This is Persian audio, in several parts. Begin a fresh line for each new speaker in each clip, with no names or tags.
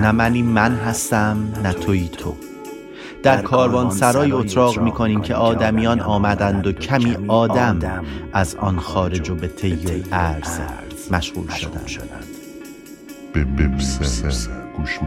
نه منی من هستم نه توی تو. در کاروان سرای اتراق می کنیم که آدمیان آمدند و کمی آدم از آن خارج و به طی ارز مشغول شدند.
به گوش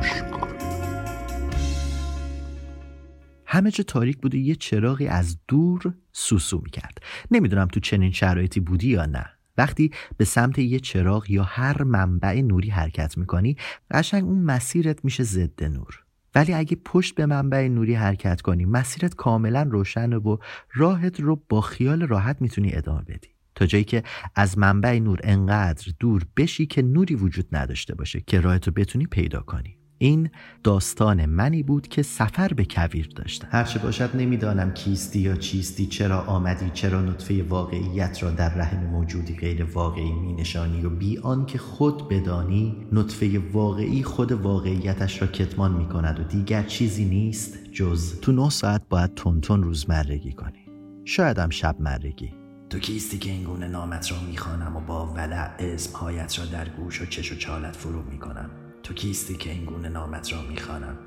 همه جا تاریک بود و یه چراغی از دور سوسو می‌کرد. نمی‌دونم تو چنین شرایطی بودی یا نه. وقتی به سمت یه چراغ یا هر منبع نوری حرکت می‌کنی قشنگ اون مسیرت میشه ضد نور. ولی اگه پشت به منبع نوری حرکت کنی مسیرت کاملا روشنه و راحت رو با خیال راحت می‌تونی ادامه بدی. تا جایی که از منبع نور انقدر دور بشی که نوری وجود نداشته باشه که راحت رو بتونی پیدا کنی. این داستان منی بود که سفر به کویر داشتم. هرچه باشد نمی‌دانم کیستی یا چیستی چرا آمدی چرا نطفه واقعیت را در رحم موجودی غیر واقعی می نشانی و بی که خود بدانی نطفه واقعی خود واقعیتش را کتمان می کند و دیگر چیزی نیست جز تو نه ساعت باید تونتون روزمرگی کنی. شاید هم شب مرگی.
تو کیستی که این گونه نامت را می‌خوانم و با ولع اسمهایت را در گوش و چش و چالت فرو می‌کنم. تو کیستی که این گونه نامت را می‌خوانم.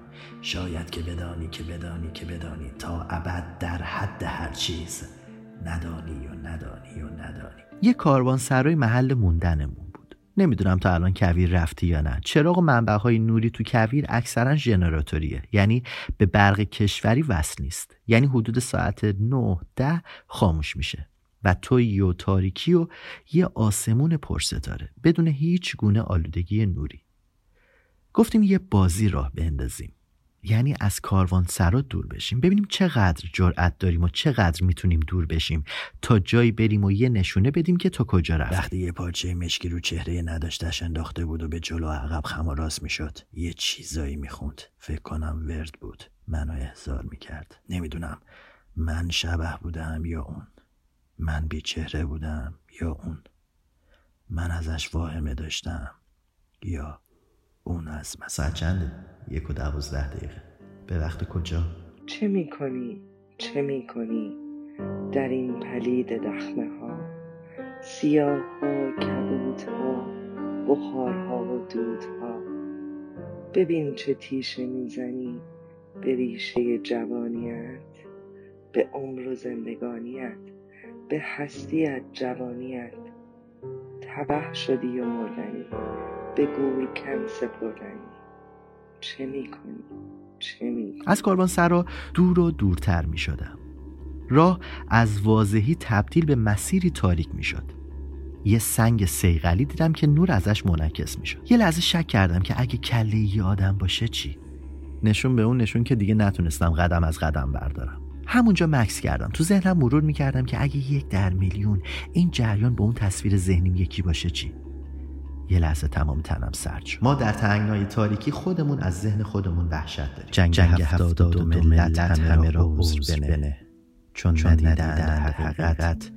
شاید که بدانی که بدانی که بدانی تا ابد در حد هر چیز ندانی و ندانی و ندانی.
یه کاروان سرای محل موندنمون بود. نمی‌دونم تا الان کویر رفتی یا نه. چراغ منبع های نوری تو کویر اکثرا ژنراتوریه. یعنی به برق کشوری وصل نیست. یعنی حدود ساعت 9 ده خاموش میشه. و توی و تاریکی و یه آسمون پرستاره. بدون هیچ گونه آلودگی نوری. گفتیم یه بازی راه بندازیم. یعنی از کاروان سرا دور بشیم. ببینیم چقدر جرأت داریم و چقدر می‌تونیم دور بشیم. تا جایی بریم و یه نشونه بدیم که تا کجا رفتیم.
وقتی یه پارچه مشکی رو چهره نداشتش انداخته بود و به جلو عقب خم و راست می‌شد یه چیزایی می‌خوند. فکر کنم ورد بود. منو احضار می‌کرد. نمی‌دونم من شبه بودم یا اون. من بی چهره بودم یا اون. من ازش واهمه داشتم یا اون از
مثلا چنده؟ یک و دوازده دقیقه. به وقت کجا؟
چه می‌کنی؟ چه می‌کنی؟ در این پلید دخمه ها سیاه ها کبوت ها بخارها و دودها. ببین چه تیشه می‌زنی به ریشه جوانیت به عمر و زندگانیت به هستیت جوانیت. تبه شدی و مردنی؟ به کم سپردنی. چه می‌کنی؟ چه می‌کنی؟
از کاروان سرا دور و دورتر می شدم راه از واضحی تبدیل به مسیری تاریک می شد یه سنگ سیغلی دیدم که نور ازش منعکس می شد یه لحظه شک کردم که اگه کله یه آدم باشه چی؟ نشون به اون نشون که دیگه نتونستم قدم از قدم بردارم. همونجا مکس کردم. تو ذهنم مرور می‌کردم که اگه یک در میلیون این جریان با اون تصویر ذهنیم یکی باشه چی؟ یه لحظه تمام تنم سرد شد. ما در تنگنای تاریکی خودمون از ذهن خودمون وحشت داریم. جنگ, جنگ هفتاد و ملت همه را عذر بنه. چون ندیدن در حقیقت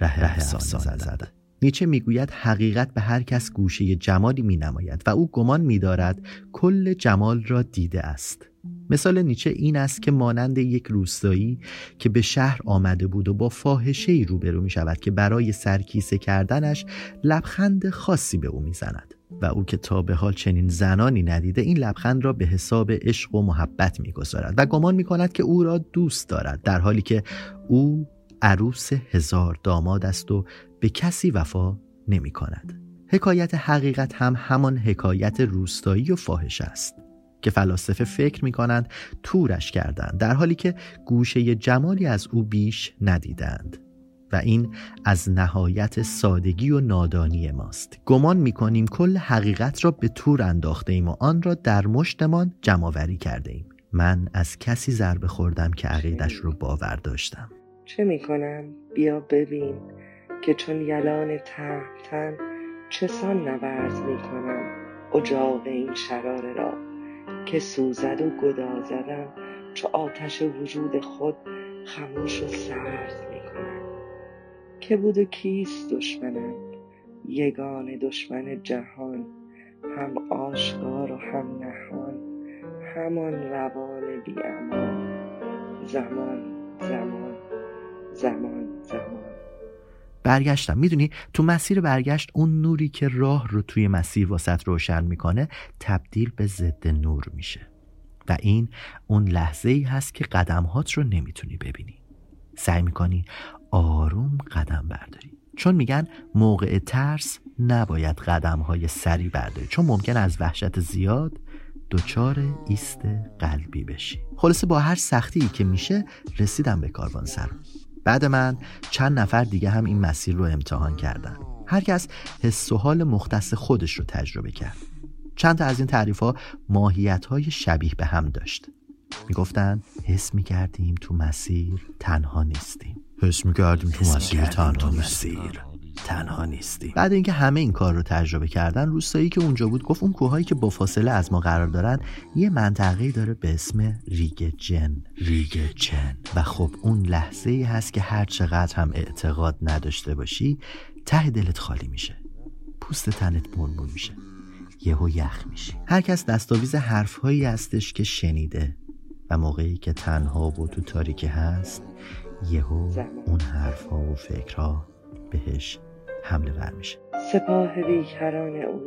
ره افسانه زدن. نیچه می‌گوید حقیقت به هر کس گوشه جمالی می نماید و او گمان می دارد کل جمال را دیده است. مثال نیچه این است که مانند یک روستایی که به شهر آمده بود و با فاحشه ای روبرو می شود که برای سرکیسه کردنش لبخند خاصی به او می‌زند و او که تا به حال چنین زنانی ندیده این لبخند را به حساب عشق و محبت می‌گذارد و گمان می کند که او را دوست دارد در حالی که او عروس هزار داماد است و به کسی وفا نمی کند. حکایت حقیقت هم همان حکایت روستایی و فاحش است که فلاسفه فکر می کنند تورش کردند در حالی که گوشه جمالی از او بیش ندیدند. و این از نهایت سادگی و نادانی ماست. گمان می کنیم کل حقیقت را به تور انداخته ایم و آن را در مشتمان جمعآوری کرده ایم. من از کسی ضربه خوردم که عقیدش رو باور داشتم.
چه می کنم؟ بیا ببین که چون یلان تهمتن چسان نبرز می کنم اجاق این شراره را. که سوزد و گدازدم چو آتش وجود خود خموش و سرد می‌کنم که بود و کیست دشمنم؟ یگان دشمن جهان هم آشکار و هم نهان همان روان بی امان زمان زمان زمان زمان.
برگشتم. می‌دونی تو مسیر برگشت اون نوری که راه رو توی مسیر واسط روشن می‌کنه تبدیل به ضد نور میشه. و این اون لحظه ای هست که قدمهات رو نمی‌تونی ببینی. سعی می‌کنی آروم قدم برداری. چون میگن موقع ترس نباید قدم های سری برداری. چون ممکن از وحشت زیاد دچار ایست قلبی بشی. خلاصه با هر سختی که میشه رسیدم به کاروان سرا بعد من چند نفر دیگه هم این مسیر رو امتحان کردن. هر کس حس و حال مختص خودش رو تجربه کرد. چند تا از این تعریف ها ماهیت های شبیه به هم داشت. می‌گفتن حس می‌کردیم تو مسیر تنها نیستیم. حس می‌کردیم تو مسیر تنها مسیر.
تنها نیستی
بعد اینکه همه این کار رو تجربه کردن روستایی که اونجا بود گفت اون کوههایی که با فاصله از ما قرار دارن یه منطقه داره به اسم ریگ جن ریگ جن و خب اون لحظه ای هست که هر چقدر هم اعتقاد نداشته باشی ته دلت خالی میشه. پوست تنت مرمور میشه. یهو یخ میشی هر کس دستاویز حرفهایی هستش که شنیده و موقعی که تنها و تو تاریکی هست یهو اون حرفها و فکرها بهش حمله ور میشه.
سپاه بیکران او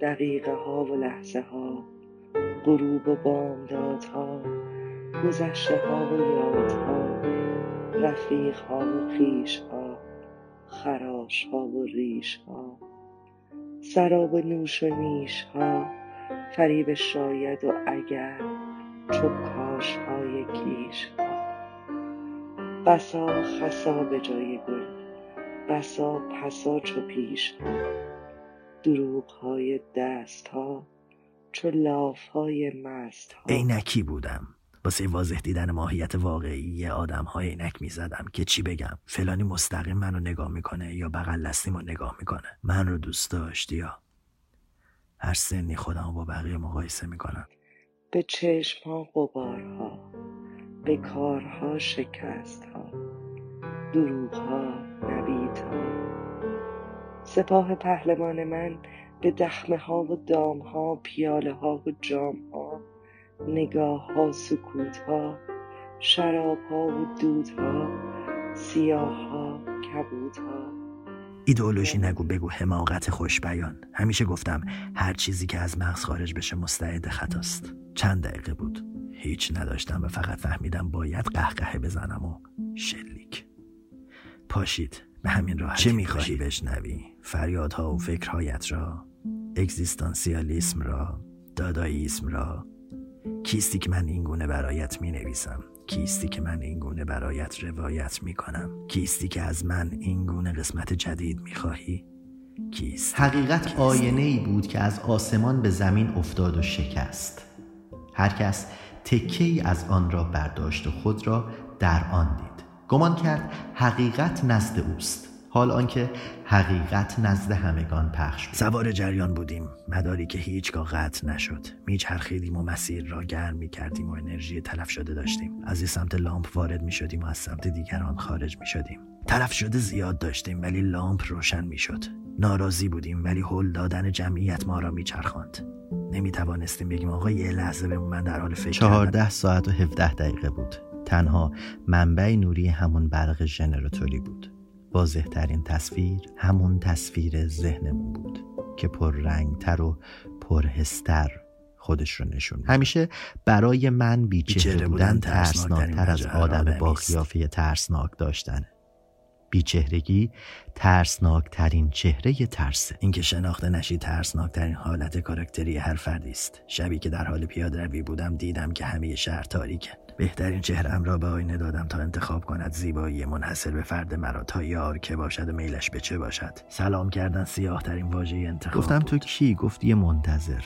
دقیقه ها و لحظه ها غروب و بامدادها گذشته ها و یادها رفیق ها و خیش ها خراش ها و ریش ها سراب و نوش و نیش ها فریب شاید و اگر چو کاش های کیش ها بسا خسا به جای گل بسا پسا چو پیش ها دروغ های دست ها چو لاف های مست ها
عینکی بودم. واسه واضح دیدن ماهیت واقعی آدم های عینک می‌زدم که چی بگم. فلانی مستقیم منو نگاه می‌کنه یا بغل دستیمو نگاه می‌کنه. من رو دوست داشت یا؟ هر سنی خودمو با بقیه مقایسه می‌کنم.
به چشم ها غبارها به کارها شکست ها دروغ ها نوید ها سپاه پهلوان من به دخمه ها و دام ها پیاله ها و جام ها نگاه ها سکوت ها شراب ها و دود ها سیاه ها کبود ها
ایدئولوژی نگو بگو حماقت خوش بیان همیشه گفتم هر چیزی که از مغز خارج بشه مستعد خطاست. چند دقیقه بود. هیچ نداشتم و فقط فهمیدم باید قهقهه بزنم و شلیک. پاشید به همین راحتی چه می‌خواهی بشنوی؟ فریادها و فکرهایت را اگزیستانسیالیسم را داداییسم را. کیستی که من اینگونه برایت می نویسم کیستی که من اینگونه برایت روایت می کنم کیستی که از من اینگونه قسمت جدید می خواهی کیست
حقیقت آینه ای بود که از آسمان به زمین افتاد و شکست. هر کس تکه ای از آن را برداشت و خود را در آن دید. گمان کرد حقیقت نزد اوست. حال آنکه حقیقت نزد همگان پخش بود.
سوار جریان بودیم. مداری که هیچگاه قطع نشد. میچرخیدیم و مسیر را گرم می کردیم و انرژی تلف شده داشتیم. از این سمت لامپ وارد می شدیم و از سمت دیگران خارج می شدیم تلف شده زیاد داشتیم ولی لامپ روشن می شد ناراضی بودیم ولی هل دادن جمعیت ما را میچرخاند. نمی توانستیم بگیم آقا یه لحظه بمون من در حال فکر.
چهارده ساعت و 17 دقیقه بود. تنها منبع نوری همون برق ژنراتوری بود. واضح ترین تصویر همون تصویر ذهنمون بود که پر رنگتر و پرهستر خودش رو نشون. همیشه برای من بیچهره بودن
ترسناکترین
ترسناکتر از آدم با. قیافه ترسناک داشتنه بیچهرگی ترسناکترین چهره ترسه
اینکه شناخته نشی ترسناکترین حالت کاراکتری هر فردی است. شبی که در حال پیاده روی بودم دیدم که همه شهر تاریکه. بهترین چهرم را به آینه دادم تا انتخاب کند زیبایی منحصر به فرد مرا تا یار که باشد و میلش به چه باشد. سلام کردن سیاه ترین واژه انتخاب
گفتم
بود.
تو کی؟ گفت یه منتظر.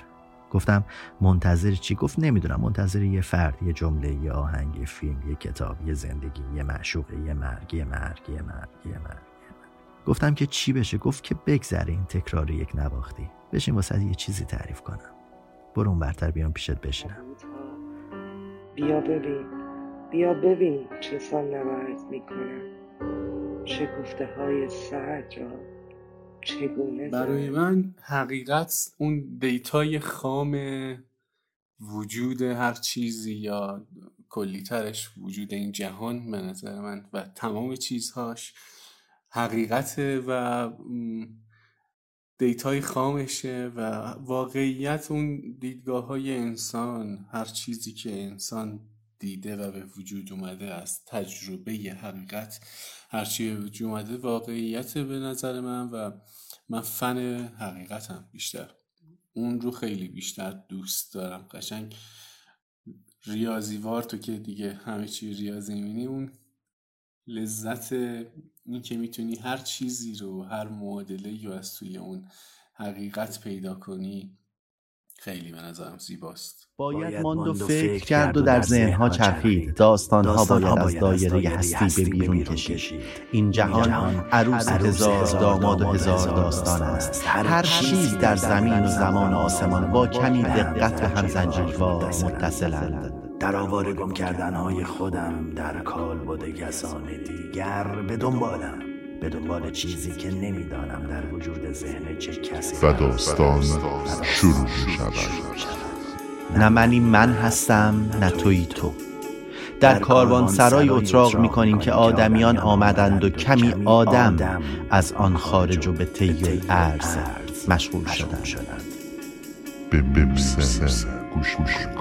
گفتم منتظر چی؟ گفت نمی‌دونم. منتظر یه فرد یه جمله یه آهنگ یه فیلم یه کتاب یه زندگی یه معشوقه یه مرگ یه مرگ یه مرگ یه مرگ. گفتم که چی بشه؟ گفت که بگذره این تکرار یک نواختی. بشین واسه یه چیزی تعریف کنم.
برو اون برتر بیام پیشت بشینم.
بیا ببین. بیا ببین چه سال نبرد می‌کنم. گفته های سرد را. چگونه
برای من حقیقت اون data ی خام وجود هر چیزی یا کلیترش وجود این جهان به نظر من و تمام چیزهاش حقیقته و data ی خامشه و واقعیت اون دیدگاه های انسان هر چیزی که انسان دیده و به وجود اومده از تجربه حقیقت هرچی به وجود اومده واقعیت به نظر من و من فن حقیقتم بیشتر. اون رو خیلی بیشتر دوست دارم. قشنگ ریاضیوار تو که دیگه همه چی ریاضی می‌بینی اون لذت این که می‌تونی هر چیزی رو هر معادله رو از توی اون حقیقت پیدا کنی خیلی به نظرم زیباست.
باید ماند و فکر کرد و در ذهنها چرخید. داستانها باید از دایره هستی به بیرون کشید. این جهان عروس هزار داماد و هزار داستان است. هر چیز در زمین و زمان و آسمان با کمی دقت به هم زنجیروار متصلند.
در آوار گم کردنهای خودم در کال بوده کسان دیگر. به دنبالم به دنبال چیزی که نمی‌دانم در وجود ذهن چه کسی
و داستان شروع می شود
نه منی من هستم نه توی تو. در کاروان سرای اتراق می کنیم که آدمیان آمدند و کمی آدم از آن خارج و به طی ارز مشغول شدند.
به گوش.